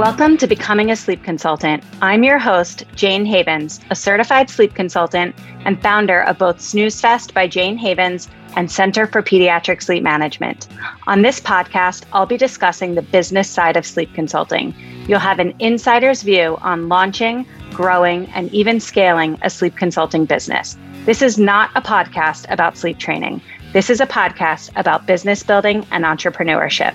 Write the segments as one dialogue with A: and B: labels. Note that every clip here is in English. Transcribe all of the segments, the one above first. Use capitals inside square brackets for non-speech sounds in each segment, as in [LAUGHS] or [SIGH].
A: Welcome to Becoming a Sleep Consultant. I'm your host, Jayne Havens, a certified sleep consultant and founder of both Snooze Fest by Jayne Havens and Center for Pediatric Sleep Management. On this podcast, I'll be discussing the business side of sleep consulting. You'll have an insider's view on launching, growing, and even scaling a sleep consulting business. This is not a podcast about sleep training. This is a podcast about business building and entrepreneurship.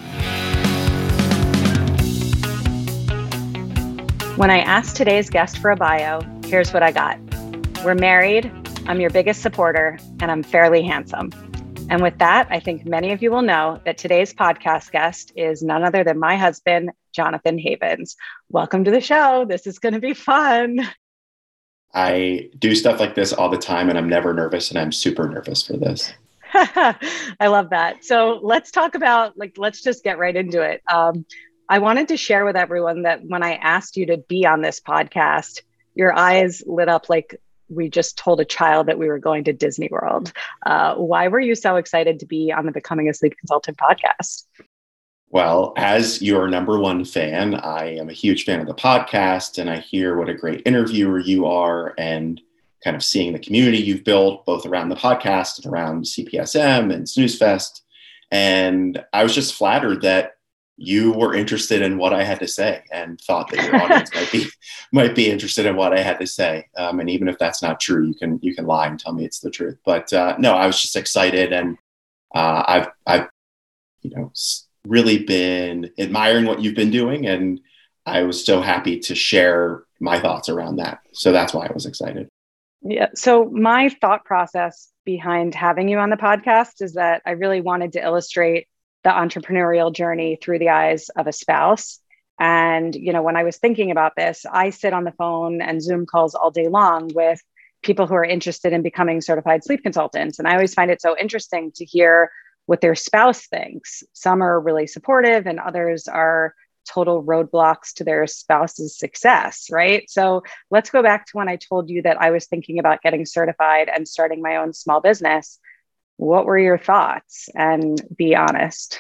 A: When I asked today's guest for a bio, here's what I got We're married, I'm your biggest supporter, and I'm fairly handsome. And with that, I think many of you will know that today's podcast guest is none other than my husband, Jonathan Havens. Welcome to the show. This is going to be fun.
B: I do stuff like this all the time, and I'm never nervous, and I'm super nervous for this. [LAUGHS]
A: I love that. So let's talk about, like, let's just get right into it. Um, I wanted to share with everyone that when I asked you to be on this podcast, your eyes lit up like we just told a child that we were going to Disney World. Uh, why were you so excited to be on the Becoming a Sleep Consultant podcast?
B: Well, as your number one fan, I am a huge fan of the podcast and I hear what a great interviewer you are and kind of seeing the community you've built both around the podcast and around CPSM and Snooze Fest. And I was just flattered that you were interested in what I had to say and thought that your audience might be [LAUGHS] might be interested in what I had to say. Um, and even if that's not true, you can you can lie and tell me it's the truth. But uh, no, I was just excited, and uh, I've I've you know really been admiring what you've been doing, and I was so happy to share my thoughts around that. So that's why I was excited.
A: Yeah. So my thought process behind having you on the podcast is that I really wanted to illustrate the entrepreneurial journey through the eyes of a spouse. And, you know, when I was thinking about this, I sit on the phone and Zoom calls all day long with people who are interested in becoming certified sleep consultants. And I always find it so interesting to hear what their spouse thinks. Some are really supportive, and others are total roadblocks to their spouse's success, right? So let's go back to when I told you that I was thinking about getting certified and starting my own small business what were your thoughts? And be honest.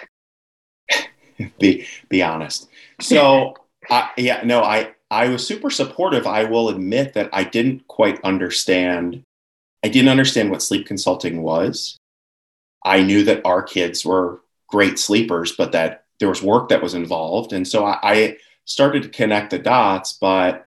A: [LAUGHS]
B: Be be honest. So [LAUGHS] I, yeah no i i was super supportive. I will admit that i didn't quite understand i didn't understand what sleep consulting was. I knew that our kids were great sleepers but that there was work that was involved. And so I, I started to connect the dots but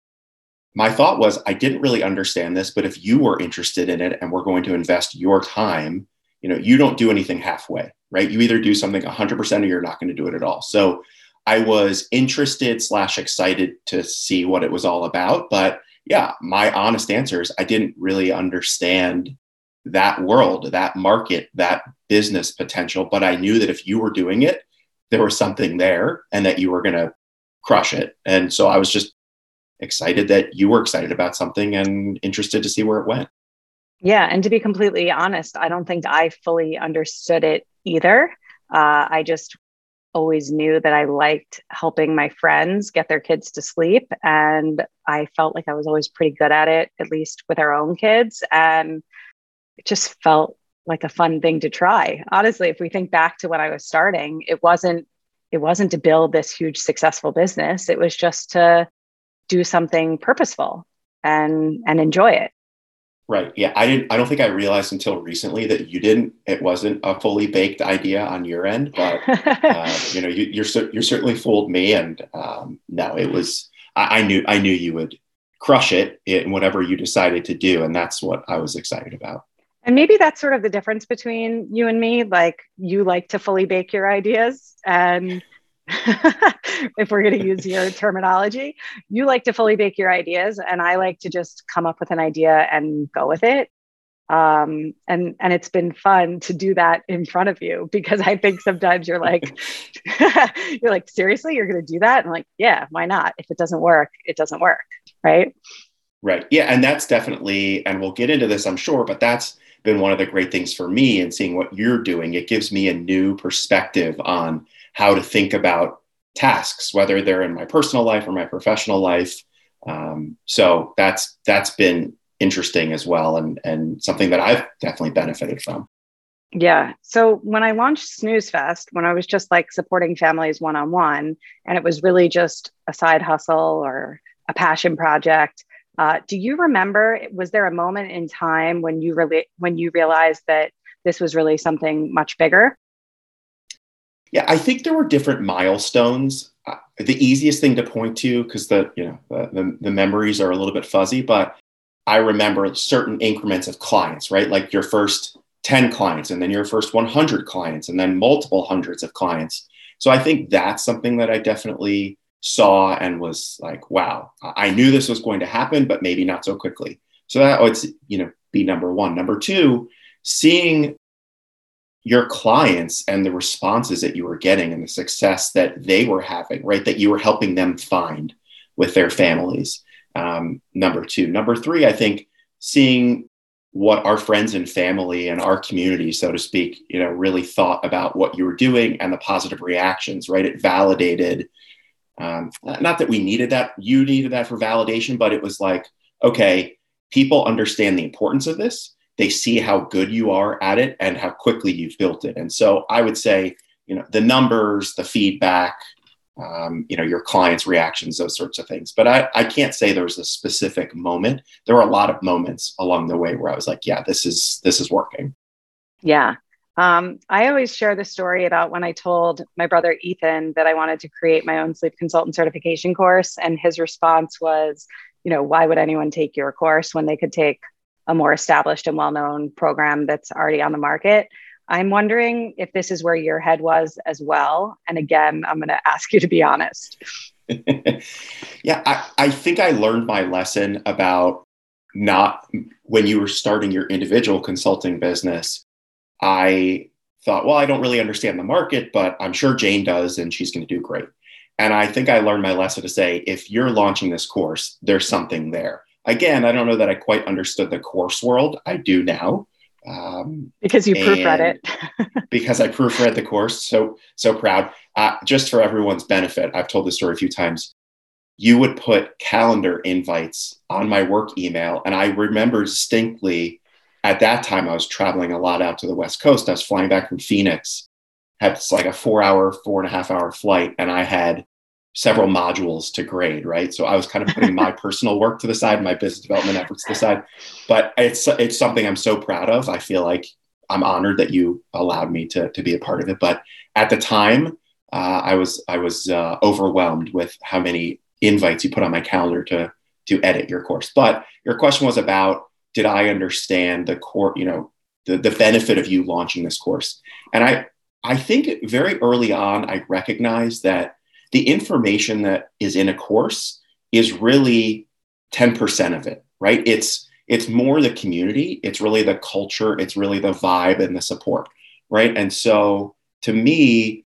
B: my thought was i didn't really understand this but if you were interested in it and we're going to invest your time you know you don't do anything halfway right? You either do something 100% or you're not going to do it at all. So i was interested slash excited to see what it was all about but yeah my honest answer is i didn't really understand that world that market that business potential but i knew that if you were doing it there was something there and that you were going to crush it. And so i was just excited that you were excited about something and interested to see where it went
A: yeah. And to be completely honest, I don't think I fully understood it either. Uh, I just always knew that I liked helping my friends get their kids to sleep. And I felt like I was always pretty good at it, at least with our own kids. And it just felt like a fun thing to try. Honestly, if we think back to when I was starting, it wasn't it wasn't to build this huge successful business. It was just to do something purposeful and and enjoy it.
B: Right. Yeah. I didn't, I don't think I realized until recently that you didn't, it wasn't a fully baked idea on your end, but, [LAUGHS] uh, you know, you, you're, you're certainly fooled me. And, um, no, it was, I, I, knew, I knew you would crush it in whatever you decided to do. And that's what I was excited about.
A: And maybe that's sort of the difference between you and me. Like you like to fully bake your ideas and [LAUGHS] if we're going to use your terminology. You like to fully bake your ideas, and I like to just come up with an idea and go with it. Um, and and it's been fun to do that in front of you because I think sometimes you're like, [LAUGHS] you're like, seriously, you're going to do that? And like, yeah, why not? If it doesn't work, it doesn't work, right?
B: Right. Yeah, and that's definitely, and we'll get into this, I'm sure, but that's been one of the great things for me and seeing what you're doing. It gives me a new perspective on how to think about tasks, whether they're in my personal life or my professional life. Um, so that's that's been interesting as well, and and something that I've definitely benefited from.
A: Yeah. So when I launched Snooze Fest, when I was just like supporting families one on one, and it was really just a side hustle or a passion project, uh, do you remember? Was there a moment in time when you really when you realized that this was really something much bigger?
B: Yeah, I think there were different milestones. Uh, the easiest thing to point to, because the you know the, the, the memories are a little bit fuzzy, but I remember certain increments of clients, right? Like your first 10 clients and then your first 100 clients and then multiple hundreds of clients. So I think that's something that I definitely saw and was like, wow, I knew this was going to happen, but maybe not so quickly. So that would, you know, be number one. Number two, seeing your clients and the responses that you were getting and the success that they were having, right? That you were helping them find with their families. Um, number two. Number three, I think seeing what our friends and family and our community, so to speak, you know, really thought about what you were doing and the positive reactions, right? It validated, um, not that we needed that, you needed that for validation, but it was like, okay, people understand the importance of this. They see how good you are at it and how quickly you've built it. And so I would say, you know, the numbers, the feedback, um, you know your clients reactions those sorts of things. But I, I can't say there was a specific moment. There were a lot of moments along the way where i was like yeah this is this is working.
A: Yeah. Um, i always share the story about when i told my brother ethan that i wanted to create my own sleep consultant certification course. And his response was you know why would anyone take your course when they could take a more established and well-known program that's already on the market I'm wondering if this is where your head was as well. And again, I'm going to ask you to be honest. [LAUGHS]
B: yeah, I, I think I learned my lesson about not when you were starting your individual consulting business. I thought, well, I don't really understand the market, but I'm sure Jayne does, and she's going to do great. And I think I learned my lesson to say, if you're launching this course, there's something there. Again, I don't know that I quite understood the course world. I do now.
A: Um, because you proofread it. [LAUGHS]
B: because I proofread the course. So, so proud. Uh, just for everyone's benefit, I've told this story a few times. You would put calendar invites on my work email. And I remember distinctly at that time, I was traveling a lot out to the West Coast. I was flying back from Phoenix, had like a four hour, four and a half hour flight. And I had several modules to grade, right? So I was kind of putting my [LAUGHS] personal work to the side, my business development efforts to the side. But it's it's something I'm so proud of. I feel like I'm honored that you allowed me to to be a part of it. But at the time, uh, I was I was uh, overwhelmed with how many invites you put on my calendar to to edit your course. But your question was about did I understand the core, you know, the, the benefit of you launching this course? And I I think very early on I recognized that the information that is in a course is really 10% of it, right? It's it's more the community, it's really the culture, it's really the vibe and the support, right? And so to me,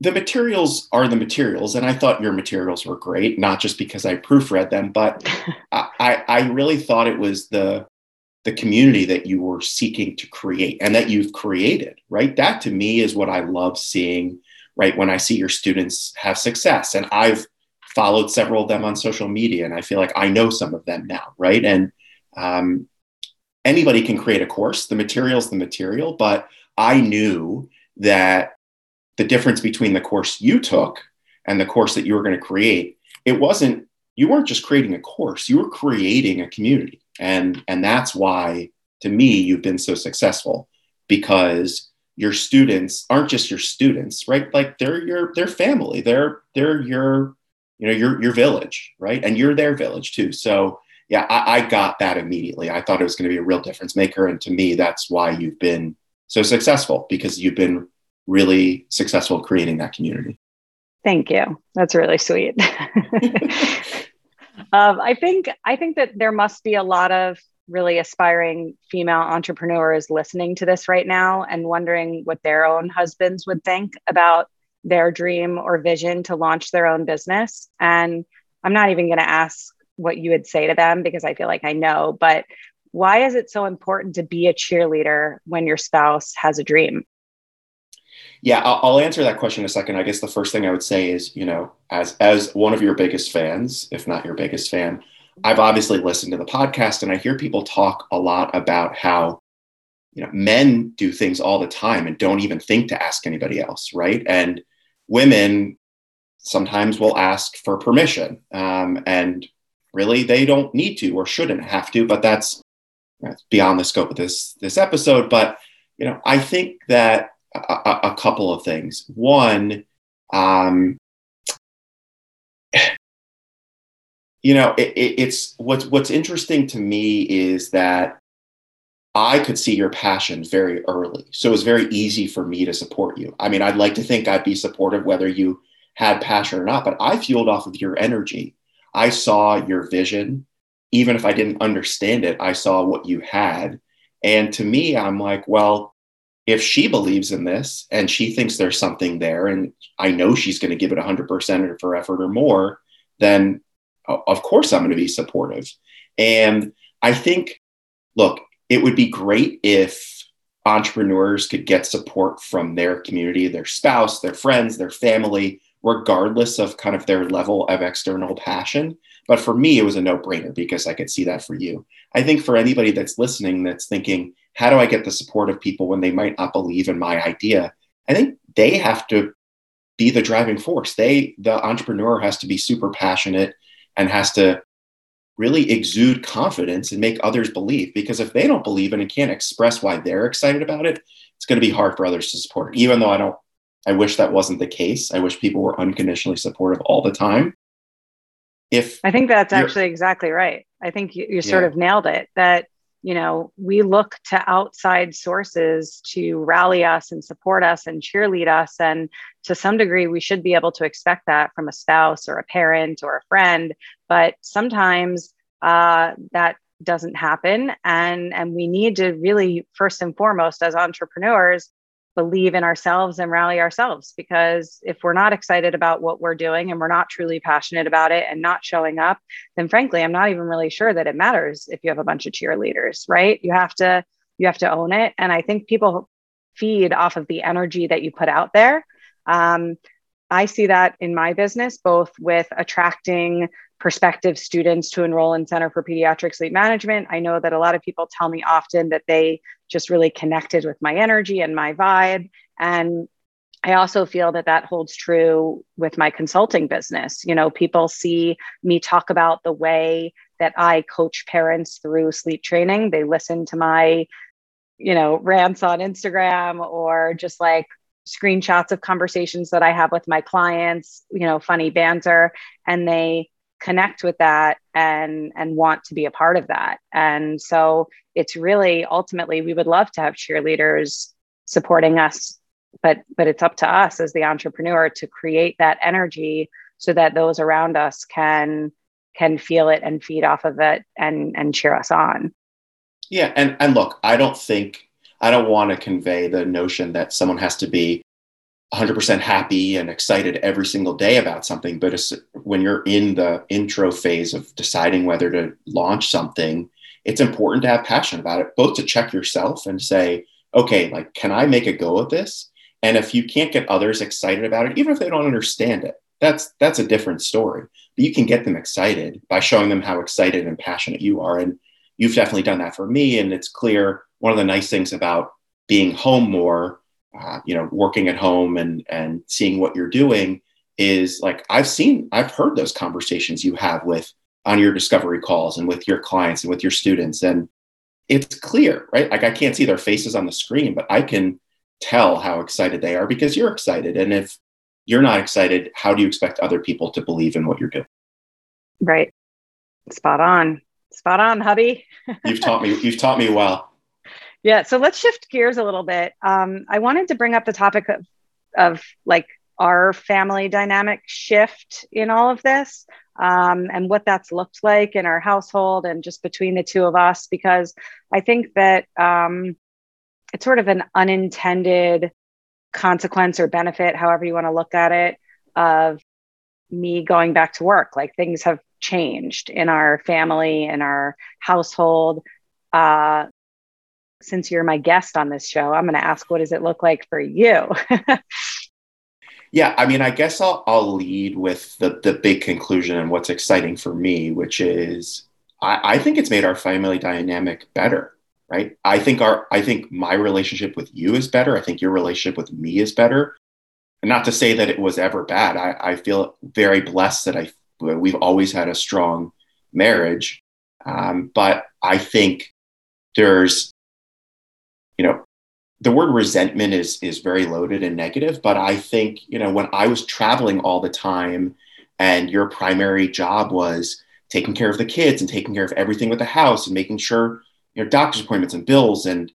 B: the materials are the materials, and I thought your materials were great, not just because I proofread them, but [LAUGHS] I, I really thought it was the the community that you were seeking to create and that you've created, right? That to me is what I love seeing right? When I see your students have success, and I've followed several of them on social media, and I feel like I know some of them now, right? And um, anybody can create a course. The material is the material, but I knew that the difference between the course you took and the course that you were going to create, it wasn't you weren't just creating a course, you were creating a community. And and that's why to me you've been so successful because your students aren't just your students, right? Like they're your their family. They're they're your you know your your village, right? And you're their village too. So yeah, I, I got that immediately. I thought it was going to be a real difference maker, and to me, that's why you've been so successful because you've been really successful creating that community.
A: Thank you. That's really sweet. [LAUGHS] [LAUGHS] um, I think I think that there must be a lot of really aspiring female entrepreneurs listening to this right now and wondering what their own husbands would think about their dream or vision to launch their own business. And I'm not even going to ask what you would say to them because I feel like I know, but why is it so important to be a cheerleader when your spouse has a dream?
B: Yeah, I'll, answer that question in a second. I guess the first thing I would say is, you know, as as one of your biggest fans, if not your biggest fan, I've obviously listened to the podcast and I hear people talk a lot about how you know, men do things all the time and don't even think to ask anybody else, right? And women sometimes will ask for permission, um, and really they don't need to or shouldn't have to. But that's, that's beyond the scope of this this episode. But you know, I think that a, a couple of things. One, um, you know, it, it, it's what's what's interesting to me is that I could see your passion very early. So it was very easy for me to support you. I mean, I'd like to think I'd be supportive whether you had passion or not, but I fueled off of your energy. I saw your vision. Even if I didn't understand it, I saw what you had. And to me, I'm like, well, if she believes in this and she thinks there's something there, and I know she's going to give it 100% of her effort or more, then of course I'm going to be supportive. And I think, look, it would be great if entrepreneurs could get support from their community, their spouse, their friends, their family, regardless of kind of their level of external passion. But for me, it was a no brainer because I could see that for you. I think for anybody that's listening that's thinking, how do I get the support of people when they might not believe in my idea? I think they have to be the driving force. They, the entrepreneur, has to be super passionate and has to really exude confidence and make others believe. Because if they don't believe and can't express why they're excited about it, it's going to be hard for others to support. Even though I don't, I wish that wasn't the case. I wish people were unconditionally supportive all the time. If
A: I think that's actually exactly right. I think you, you sort yeah. of nailed it. That you know we look to outside sources to rally us and support us and cheerlead us. And to some degree we should be able to expect that from a spouse or a parent or a friend. But sometimes uh, that doesn't happen. And and we need to really first and foremost as entrepreneurs believe in ourselves and rally ourselves because if we're not excited about what we're doing and we're not truly passionate about it and not showing up then frankly i'm not even really sure that it matters if you have a bunch of cheerleaders right? You have to you have to own it. And i think people feed off of the energy that you put out there. Um, i see that in my business both with attracting prospective students to enroll in Center for Pediatric Sleep Management. I know that a lot of people tell me often that they just really connected with my energy and my vibe. And I also feel that that holds true with my consulting business. You know, people see me talk about the way that I coach parents through sleep training. They listen to my, you know, rants on Instagram or just like screenshots of conversations that I have with my clients, you know, funny banter, and they connect with that and and want to be a part of that. And so it's really ultimately we would love to have cheerleaders supporting us but but it's up to us as the entrepreneur to create that energy so that those around us can can feel it and feed off of it and and cheer us on.
B: Yeah and and look i don't think i don't want to convey the notion that someone has to be 100% happy and excited every single day about something but when you're in the intro phase of deciding whether to launch something it's important to have passion about it both to check yourself and say okay like can i make a go of this? And if you can't get others excited about it even if they don't understand it that's that's a different story. But you can get them excited by showing them how excited and passionate you are. And you've definitely done that for me and it's clear one of the nice things about being home more uh, you know, working at home and and seeing what you're doing is like I've seen, I've heard those conversations you have with on your discovery calls and with your clients and with your students, and it's clear, right? Like I can't see their faces on the screen, but I can tell how excited they are because you're excited, and if you're not excited, how do you expect other people to believe in what you're doing?
A: Right. Spot on. Spot on, hubby.
B: you've taught me. You've taught me well.
A: Yeah. So let's shift gears a little bit. Um, I wanted to bring up the topic of, of like our family dynamic shift in all of this um, and what that's looked like in our household and just between the two of us, because I think that um, it's sort of an unintended consequence or benefit, however you want to look at it, of me going back to work. Like things have changed in our family, in our household. Uh, since you're my guest on this show, I'm going to ask, what does it look like for you? [LAUGHS]
B: yeah, I mean, I guess I'll, I'll lead with the, the big conclusion and what's exciting for me, which is I, I think it's made our family dynamic better, right? I think our I think my relationship with you is better. I think your relationship with me is better. Not to say that it was ever bad. I, I feel very blessed that I we've always had a strong marriage. Um, but I think there's, you know, the word resentment is is very loaded and negative. But I think you know when I was traveling all the time, and your primary job was taking care of the kids and taking care of everything with the house and making sure you know doctor's appointments and bills and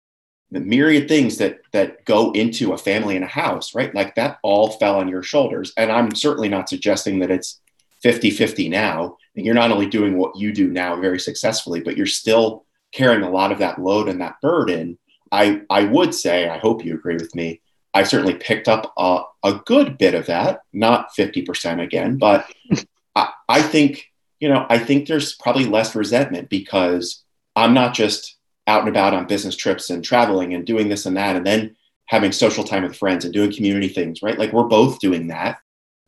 B: the myriad things that that go into a family and a house right? Like that all fell on your shoulders. And i'm certainly not suggesting that it's 50-50 now. And you're not only doing what you do now very successfully but you're still carrying a lot of that load and that burden i i would say i hope you agree with me i certainly picked up a, a good bit of that not 50% again but [LAUGHS] I, I think you know i think there's probably less resentment because i'm not just out and about on business trips and traveling and doing this and that and then having social time with friends and doing community things right? Like we're both doing that.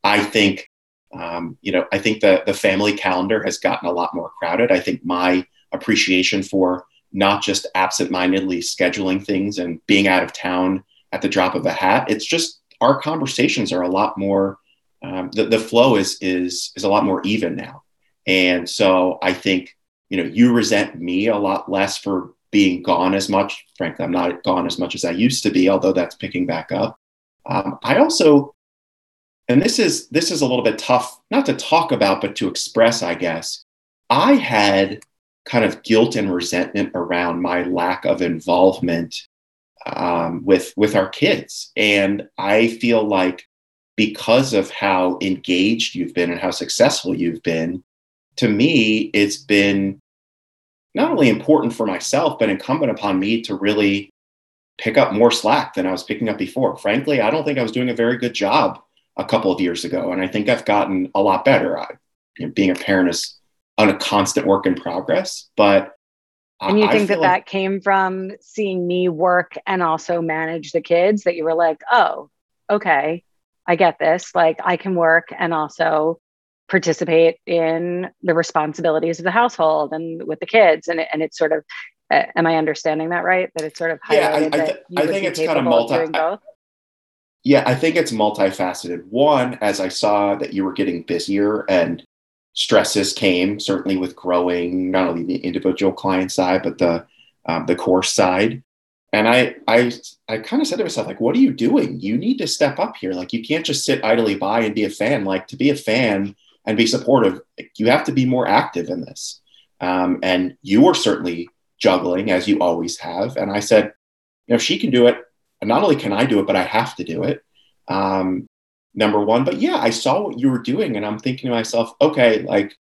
B: I think um, you know i think the the family calendar has gotten a lot more crowded. I think my appreciation for not just absent-mindedly scheduling things and being out of town at the drop of a hat it's just our conversations are a lot more um, the, the flow is is is a lot more even now and so i think you know you resent me a lot less for being gone as much. Frankly, I'm not gone as much as I used to be, although that's picking back up. Um, I also, and this is this is a little bit tough, not to talk about, but to express, I guess. I had kind of guilt and resentment around my lack of involvement um, with with our kids, and I feel like because of how engaged you've been and how successful you've been, to me, it's been not only important for myself, but incumbent upon me to really pick up more slack than I was picking up before. Frankly, I don't think I was doing a very good job a couple of years ago. And I think I've gotten a lot better. I, you know, being a parent is on a constant work in progress, but
A: and you think that like, that came from seeing me work and also manage the kids that you were like, oh, okay, I get this. Like I can work and also participate in the responsibilities of the household and with the kids. And, and it's sort of uh, am i understanding that right? That it's sort of
B: yeah i, I, th- I think it's kind of multi I, yeah i think it's multifaceted. One as i saw that you were getting busier and stresses came certainly with growing not only the individual client side but the um, the course side and I, I, I kind of said to myself, like, what are you doing? You need to step up here. Like, you can't just sit idly by and be a fan. Like, to be a fan, and be supportive, you have to be more active in this. Um, and you were certainly juggling as you always have. And I said, you know, she can do it. And not only can I do it, but I have to do it. Um, number one. But yeah, I saw what you were doing, and I'm thinking to myself, okay, like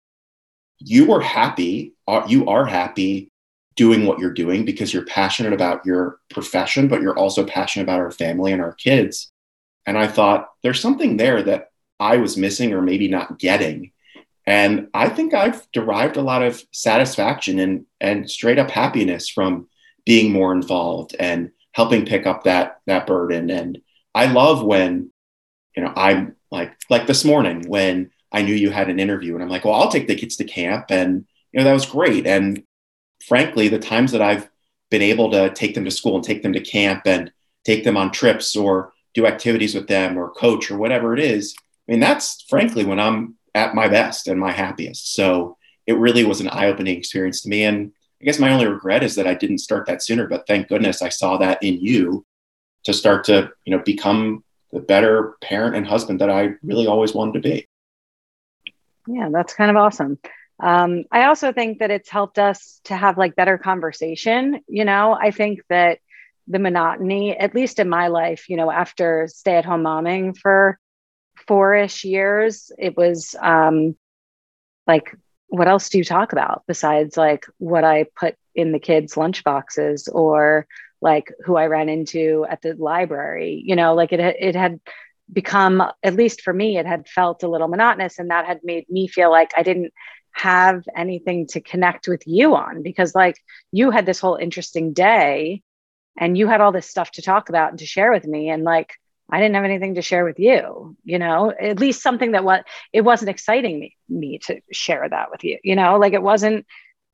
B: you were happy, uh, you are happy doing what you're doing because you're passionate about your profession, but you're also passionate about our family and our kids. And I thought there's something there that I was missing or maybe not getting. And I think I've derived a lot of satisfaction and, and straight up happiness from being more involved and helping pick up that that burden. And I love when, you know, I'm like like this morning when I knew you had an interview and I'm like, well, I'll take the kids to camp. And you know, that was great. And frankly, the times that I've been able to take them to school and take them to camp and take them on trips or do activities with them or coach or whatever it is, I mean, that's frankly when I'm at my best and my happiest. So it really was an eye opening experience to me. And I guess my only regret is that I didn't start that sooner, but thank goodness I saw that in you to start to, you know, become the better parent and husband that I really always wanted to be.
A: Yeah, that's kind of awesome. Um, I also think that it's helped us to have like better conversation. You know, I think that the monotony, at least in my life, you know, after stay at home momming for four-ish years it was um like what else do you talk about besides like what i put in the kids lunch boxes or like who i ran into at the library you know like it, it had become at least for me it had felt a little monotonous and that had made me feel like i didn't have anything to connect with you on because like you had this whole interesting day and you had all this stuff to talk about and to share with me and like I didn't have anything to share with you, you know, at least something that what it wasn't exciting me, me to share that with you, you know, like it wasn't,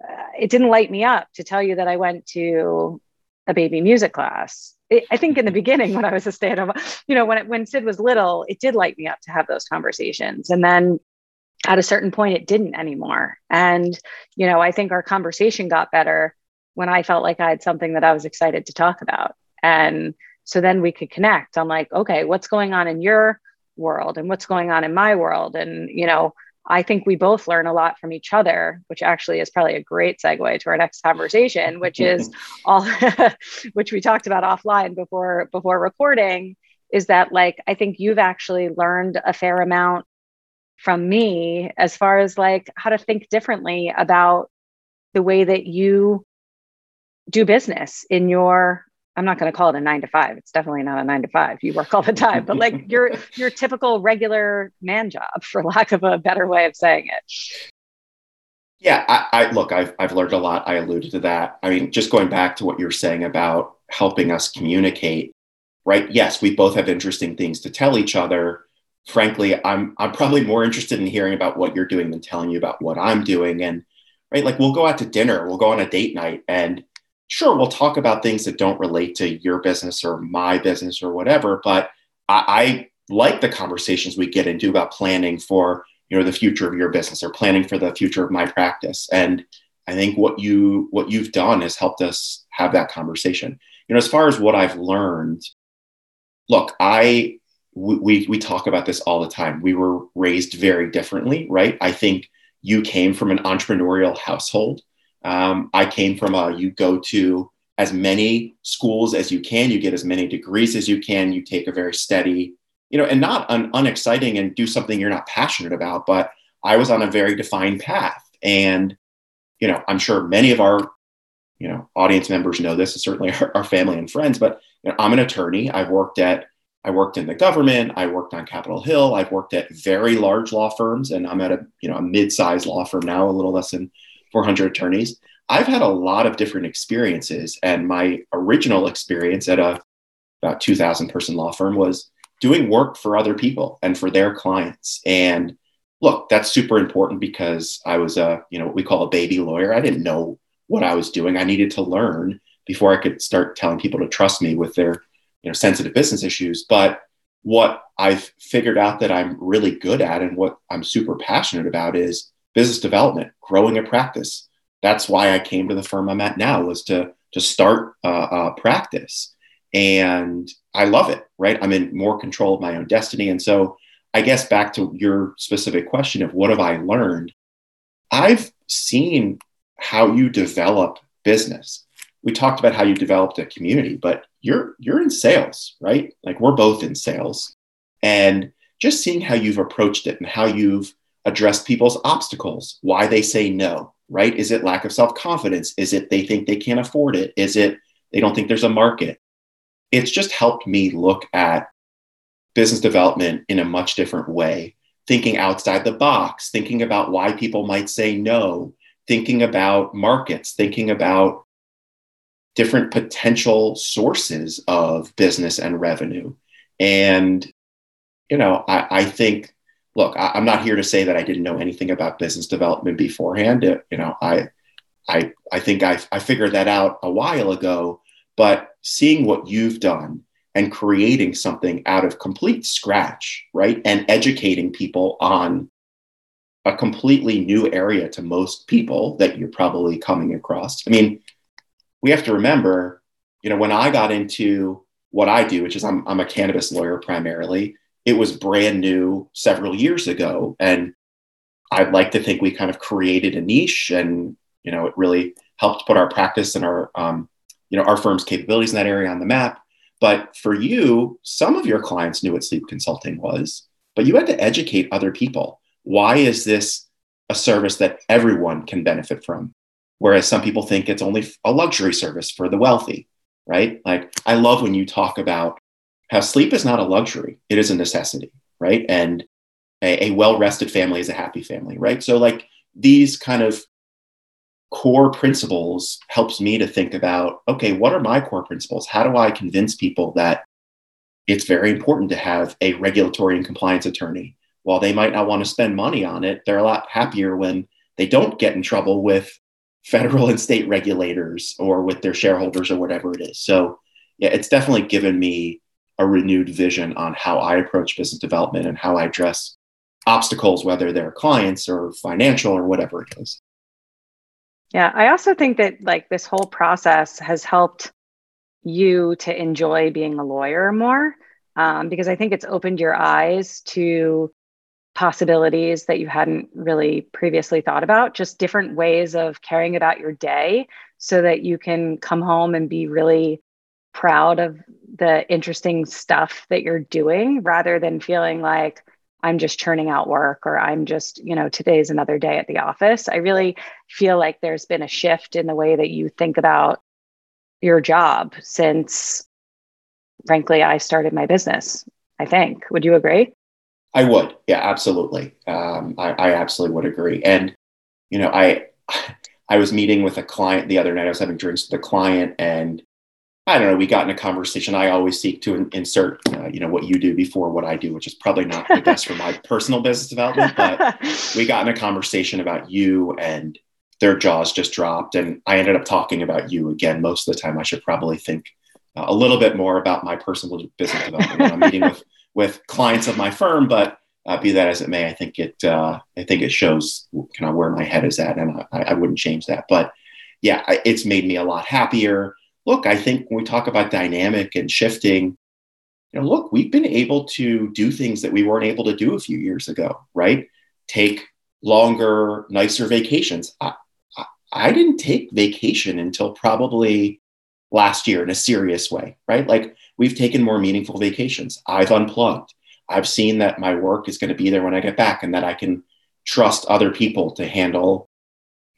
A: uh, it didn't light me up to tell you that I went to a baby music class. It, I think in the mm-hmm. beginning when I was a stay at home, you know, when it, when Sid was little, it did light me up to have those conversations. And then at a certain point, it didn't anymore. And, you know, I think our conversation got better when I felt like I had something that I was excited to talk about. And so then we could connect on like, okay, what's going on in your world and what's going on in my world? And, you know, I think we both learn a lot from each other, which actually is probably a great segue to our next conversation, which [LAUGHS] is all [LAUGHS] which we talked about offline before before recording, is that like I think you've actually learned a fair amount from me as far as like how to think differently about the way that you do business in your I'm not going to call it a nine to five. It's definitely not a nine to five. You work all the time, but like your [LAUGHS] your typical regular man job, for lack of a better way of saying it.
B: Yeah, I, I look. I've I've learned a lot. I alluded to that. I mean, just going back to what you were saying about helping us communicate, right? Yes, we both have interesting things to tell each other. Frankly, I'm I'm probably more interested in hearing about what you're doing than telling you about what I'm doing. And right, like we'll go out to dinner, we'll go on a date night, and sure, we'll talk about things that don't relate to your business or my business or whatever. But I, I like the conversations we get into about planning for you know the future of your business or planning for the future of my practice. And I think what you what you've done has helped us have that conversation. You know, as far as what I've learned, look, I we we talk about this all the time. We were raised very differently, right? I think you came from an entrepreneurial household um, I came from a you go to as many schools as you can, you get as many degrees as you can, you take a very steady, you know, and not un- unexciting and do something you're not passionate about. But I was on a very defined path. And, you know, I'm sure many of our, you know, audience members know this, certainly [LAUGHS] our, our family and friends, but you know, I'm an attorney. I've worked at I worked in the government. I worked on Capitol Hill. I've worked at very large law firms, and I'm at a you know a mid-sized law firm now, a little less than 400 attorneys. I've had a lot of different experiences, and my original experience at a about 2,000 person law firm was doing work for other people and for their clients. And look, that's super important because I was a you know what we call a baby lawyer. I didn't know what I was doing. I needed to learn before I could start telling people to trust me with their you know sensitive business issues. But what I've figured out that I'm really good at and what I'm super passionate about is business development, growing a practice. That's why I came to the firm I'm at now was to to start a, a practice, and I love it. Right, I'm in more control of my own destiny, and so I guess back to your specific question of what have I learned, I've seen how you develop business. We talked about how you developed a community, but you're you're in sales, right? Like we're both in sales, and just seeing how you've approached it and how you've address people's obstacles, why they say no, right? Is it lack of self confidence? Is it they think they can't afford it? Is it they don't think there's a market? It's just helped me look at business development in a much different way, thinking outside the box, thinking about why people might say no, thinking about markets, thinking about different potential sources of business and revenue. And, you know, I, I think look, I, am not here to say that I didn't know anything about business development beforehand. It, you know, I, I, I think I, I figured that out a while ago. But seeing what you've done and creating something out of complete scratch, right, and educating people on a completely new area to most people that you're probably coming across. I mean, we have to remember, you know, when I got into what I do, which is I'm, I'm a cannabis lawyer primarily, it was brand new several years ago. And I'd like to think we kind of created a niche and, you know, it really helped put our practice and our, um, you know, our firm's capabilities in that area on the map. But for you, some of your clients knew what sleep consulting was, but you had to educate other people. Why is this a service that everyone can benefit from? Whereas some people think it's only a luxury service for the wealthy, right? Like, I love when you talk about how sleep is not a luxury, it is a necessity, right? And a, a well rested family is a happy family, right? So, like these kind of core principles helps me to think about okay, what are my core principles? How do I convince people that it's very important to have a regulatory and compliance attorney? While they might not want to spend money on it, they're a lot happier when they don't get in trouble with federal and state regulators or with their shareholders or whatever it is. So, yeah, it's definitely given me a renewed vision on how I approach business development and how I address obstacles, whether they're clients or financial or whatever it is.
A: Yeah, I also think that like this whole process has helped you to enjoy being a lawyer more um, because I think it's opened your eyes to possibilities that you hadn't really previously thought about, just different ways of caring about your day so that you can come home and be really proud of the interesting stuff that you're doing rather than feeling like, I'm just churning out work or I'm just, you know, today's another day at the office. I really feel like there's been a shift in the way that you think about your job since, frankly, I started my business. I think. Would you agree?
B: I would. Yeah, absolutely. Um, I, I absolutely would agree. And, you know, I, [LAUGHS] I was meeting with a client the other night. I was having drinks with a client and I don't know, we got in a conversation. I always seek to insert, uh, you know, what you do before what I do, which is probably not the best for my personal business development. But [LAUGHS] we got in a conversation about you, and their jaws just dropped. And I ended up talking about you again. Most of the time, I should probably think uh, a little bit more about my personal business development when I'm meeting with [LAUGHS] with clients of my firm. But uh, be that as it may, I think it uh, I think it shows kind of where my head is at, and I, I wouldn't change that. But yeah, it's made me a lot happier look, I think when we talk about dynamic and shifting, you know, look, we've been able to do things that we weren't able to do a few years ago, right? Take longer, nicer vacations. I, I, I didn't take vacation until probably last year in a serious way, right? Like we've taken more meaningful vacations. I've unplugged. I've seen that my work is going to be there when I get back and that I can trust other people to handle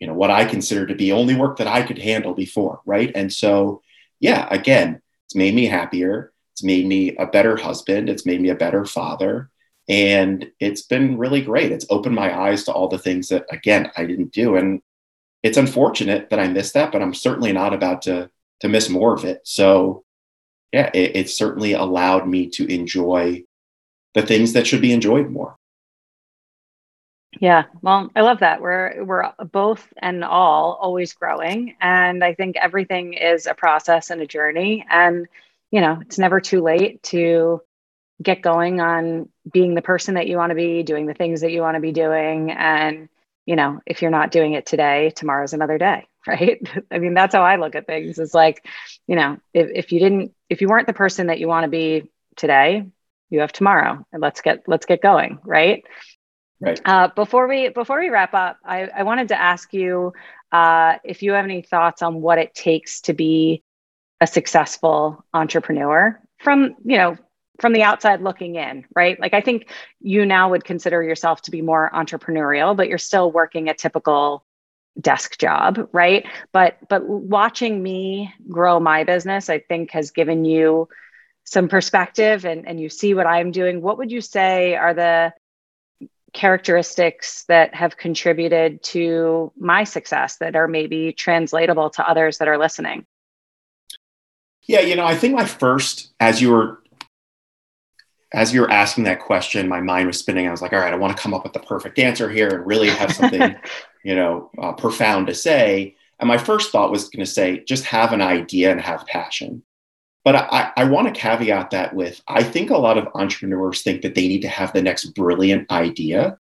B: you know what I consider to be only work that I could handle before, right? And so, yeah, again, it's made me happier. It's made me a better husband. It's made me a better father. And it's been really great. It's opened my eyes to all the things that, again, I didn't do. And it's unfortunate that I missed that, but I'm certainly not about to, to miss more of it. So, yeah, it, it certainly allowed me to enjoy the things that should be enjoyed more.
A: Yeah, well, I love that. We're we're both and all always growing, and I think everything is a process and a journey. And you know, it's never too late to get going on being the person that you want to be, doing the things that you want to be doing, and you know, if you're not doing it today, tomorrow's another day, [LAUGHS] right? I mean, that's how I look at things. It's like, you know, if if you didn't, if you weren't the person that you want to be today, you have tomorrow, and let's get let's get going, right?
B: Right.
A: Uh, before we before we wrap up, I, I wanted to ask you uh, if you have any thoughts on what it takes to be a successful entrepreneur from you know from the outside looking in, right? Like I think you now would consider yourself to be more entrepreneurial, but you're still working a typical desk job, right? But but watching me grow my business, I think has given you some perspective and, and you see what I'm doing. What would you say are the characteristics that have contributed to my success that are maybe translatable to others that are listening?
B: Yeah, you know, I think my first, as you were as you were asking that question, my mind was spinning. I was like, all right, I want to come up with the perfect answer here and really have something, [LAUGHS] you know, uh, profound to say. And my first thought was going to say, just have an idea and have passion. But I, I want to caveat that with I think a lot of entrepreneurs think that they need to have the next brilliant idea.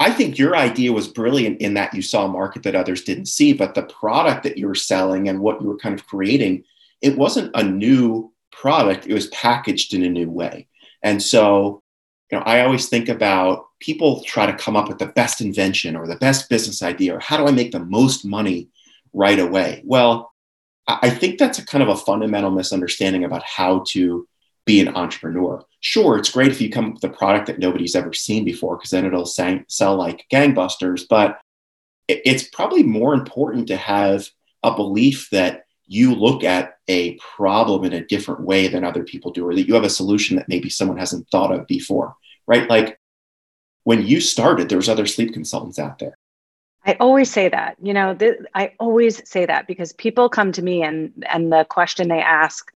B: I think your idea was brilliant in that you saw a market that others didn't see, but the product that you were selling and what you were kind of creating, it wasn't a new product, it was packaged in a new way. And so, you know, I always think about people try to come up with the best invention or the best business idea or how do I make the most money right away? Well, I think that's a kind of a fundamental misunderstanding about how to be an entrepreneur. Sure, it's great if you come up with a product that nobody's ever seen before, because then it'll sang- sell like gangbusters. But it's probably more important to have a belief that you look at a problem in a different way than other people do, or that you have a solution that maybe someone hasn't thought of before, right? Like when you started, there was other sleep consultants out there.
A: I always say that, you know, th- I always say that because people come to me and and the question they ask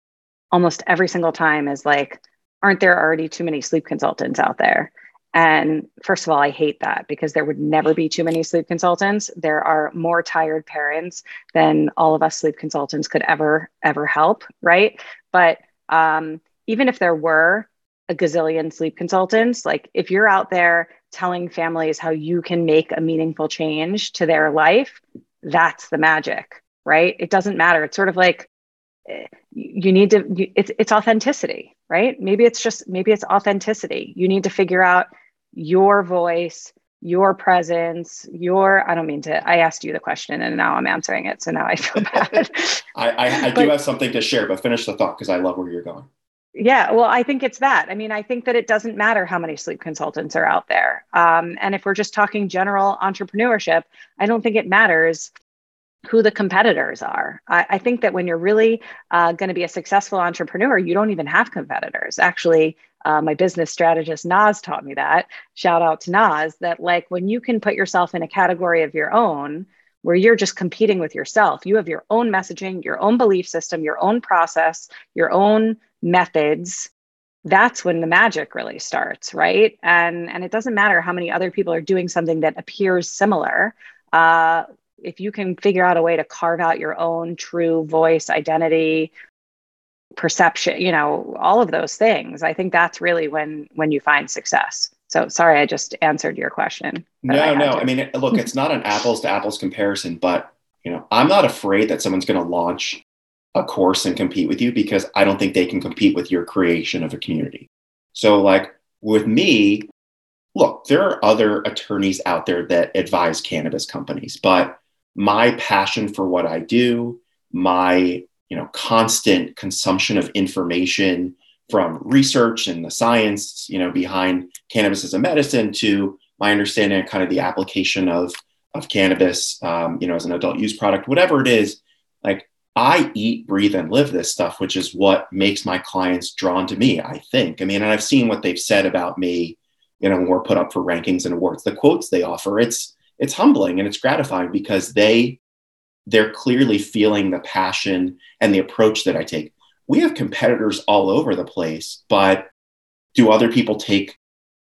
A: almost every single time is like, aren't there already too many sleep consultants out there? And first of all, I hate that because there would never be too many sleep consultants. There are more tired parents than all of us sleep consultants could ever, ever help, right? But um, even if there were a gazillion sleep consultants, like if you're out there telling families how you can make a meaningful change to their life, that's the magic, right? It doesn't matter. It's sort of like eh, you need to, it's, it's authenticity, right? Maybe it's just, maybe it's authenticity. You need to figure out your voice, your presence, your, I don't mean to, I asked you the question and now I'm answering it. So now I feel [LAUGHS] bad.
B: I, I, I but, do have something to share, but finish the thought because I love where you're going.
A: Yeah, well, I think it's that. I mean, I think that it doesn't matter how many sleep consultants are out there. Um, and if we're just talking general entrepreneurship, I don't think it matters who the competitors are. I, I think that when you're really uh, going to be a successful entrepreneur, you don't even have competitors. Actually, uh, my business strategist Nas taught me that. Shout out to Nas that like when you can put yourself in a category of your own, where you're just competing with yourself, you have your own messaging, your own belief system, your own process, your own methods. That's when the magic really starts, right? And and it doesn't matter how many other people are doing something that appears similar. Uh, if you can figure out a way to carve out your own true voice, identity, perception you know all of those things i think that's really when when you find success so sorry i just answered your question
B: no I no i mean look it's not an [LAUGHS] apples to apples comparison but you know i'm not afraid that someone's going to launch a course and compete with you because i don't think they can compete with your creation of a community. So like with me look there are other attorneys out there that advise cannabis companies but my passion for what i do my you know constant consumption of information from research and the science you know behind cannabis as a medicine to my understanding of kind of the application of of cannabis um, you know as an adult use product whatever it is like i eat breathe and live this stuff which is what makes my clients drawn to me i think i mean and i've seen what they've said about me you know when we're put up for rankings and awards the quotes they offer it's it's humbling and it's gratifying because they they're clearly feeling the passion and the approach that I take. We have competitors all over the place, but do other people take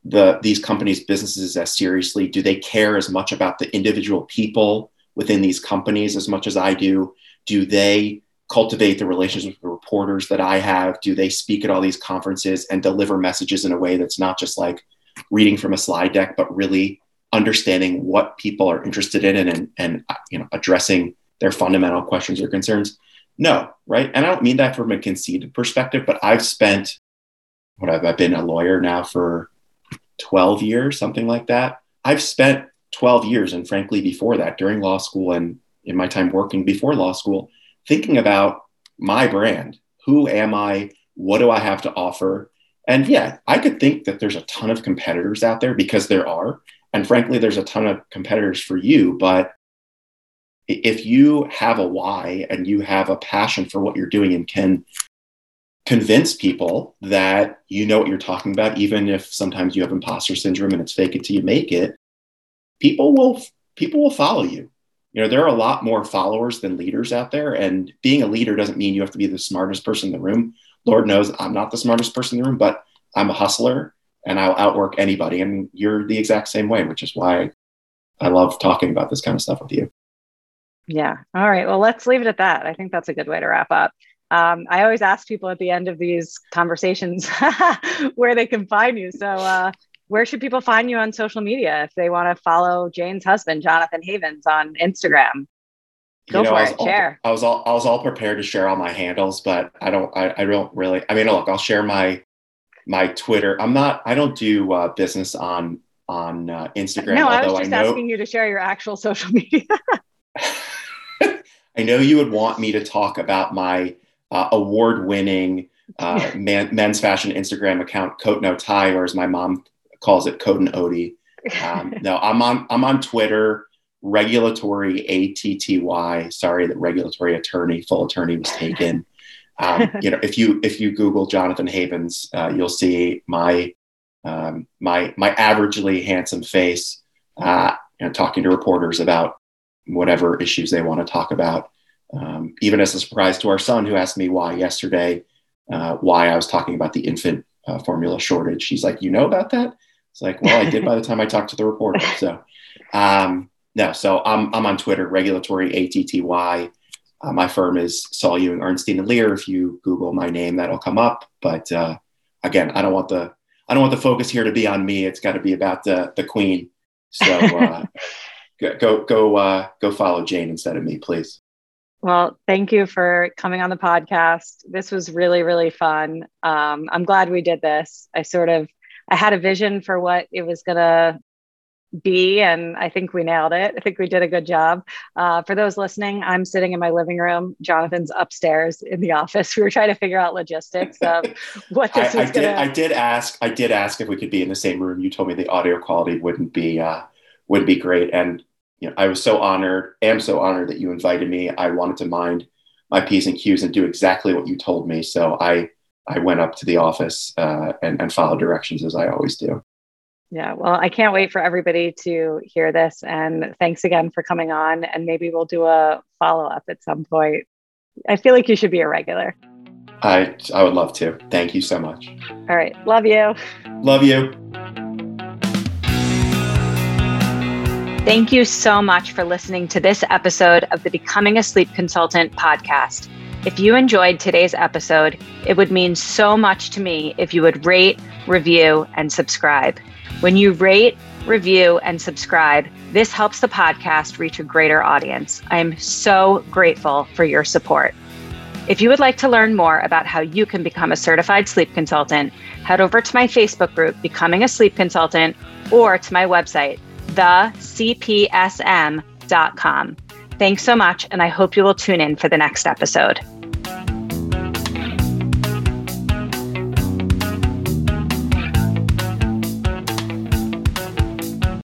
B: the these companies' businesses as seriously? Do they care as much about the individual people within these companies as much as I do? Do they cultivate the relationships with the reporters that I have? Do they speak at all these conferences and deliver messages in a way that's not just like reading from a slide deck, but really understanding what people are interested in and, and, and you know addressing their fundamental questions or concerns? No, right? And I don't mean that from a conceited perspective, but I've spent what I've, I've been a lawyer now for 12 years, something like that. I've spent 12 years, and frankly, before that, during law school and in my time working before law school, thinking about my brand. Who am I? What do I have to offer? And yeah, I could think that there's a ton of competitors out there because there are. And frankly, there's a ton of competitors for you, but if you have a why and you have a passion for what you're doing and can convince people that you know what you're talking about, even if sometimes you have imposter syndrome and it's fake it till you make it, people will people will follow you. You know, there are a lot more followers than leaders out there. And being a leader doesn't mean you have to be the smartest person in the room. Lord knows I'm not the smartest person in the room, but I'm a hustler and I'll outwork anybody. And you're the exact same way, which is why I love talking about this kind of stuff with you.
A: Yeah. All right. Well, let's leave it at that. I think that's a good way to wrap up. Um, I always ask people at the end of these conversations [LAUGHS] where they can find you. So, uh, where should people find you on social media if they want to follow Jayne's husband, Jonathan Havens, on Instagram? Go you know, for it.
B: All,
A: share.
B: I was all I was all prepared to share all my handles, but I don't. I, I don't really. I mean, look, I'll share my my Twitter. I'm not. I don't do uh, business on on uh, Instagram.
A: No, I was just I know, asking you to share your actual social [LAUGHS] media. [LAUGHS]
B: I know you would want me to talk about my uh, award winning uh, [LAUGHS] man, men's fashion Instagram account, Coat No Tie, or as my mom calls it, Coat and Odie. Um, [LAUGHS] no, I'm on I'm on Twitter, regulatory A T T Y. Sorry, that regulatory attorney, full attorney was taken. Um, [LAUGHS] you know, if you if you Google Jonathan Havens, uh, you'll see my um, my my averagely handsome face, uh, you know, talking to reporters about whatever issues they want to talk about. Um, even as a surprise to our son, who asked me why yesterday, uh, why I was talking about the infant uh, formula shortage. He's like, "You know about that?" It's like, well, I did by the time I talked to the reporter. So, um, no, so I'm, I'm on Twitter, regulatory ATTY. Uh, my firm is Saul Ewing, Arnstein and Lehr. If you Google my name, that'll come up. But uh, again, I don't want the I don't want the focus here to be on me. It's got to be about the the queen. So uh, [LAUGHS] go go uh, go follow Jayne instead of me, please.
A: Well, thank you for coming on the podcast. This was really really fun. Um, I'm glad we did this. I sort of I had a vision for what it was gonna be, and I think we nailed it. I think we did a good job. Uh, for those listening, I'm sitting in my living room. Jonathan's upstairs in the [LAUGHS] office. We were trying to figure out logistics of [LAUGHS] what this
B: I,
A: was
B: I
A: gonna.
B: Did, I did ask. I did ask if we could be in the same room. You told me the audio quality wouldn't be uh, wouldn't be great, and you know, I was so honored. Am so honored that you invited me. I wanted to mind my p's and q's and do exactly what you told me. So I I went up to the office uh, and, and followed directions as I always do.
A: Yeah, well, I can't wait for everybody to hear this. And thanks again for coming on. And maybe we'll do a follow up at some point. I feel like you should be a regular.
B: I I would love to. Thank you so much.
A: All right. Love you.
B: Love you.
A: Thank you so much for listening to this episode of the Becoming a Sleep Consultant podcast. If you enjoyed today's episode, it would mean so much to me if you would rate, review, and subscribe. When you rate, review, and subscribe, this helps the podcast reach a greater audience. I am so grateful for your support. If you would like to learn more about how you can become a certified sleep consultant, head over to my Facebook group, Becoming a Sleep Consultant, or to my website, thecpsm.com. Thanks so much, and I hope you will tune in for the next episode.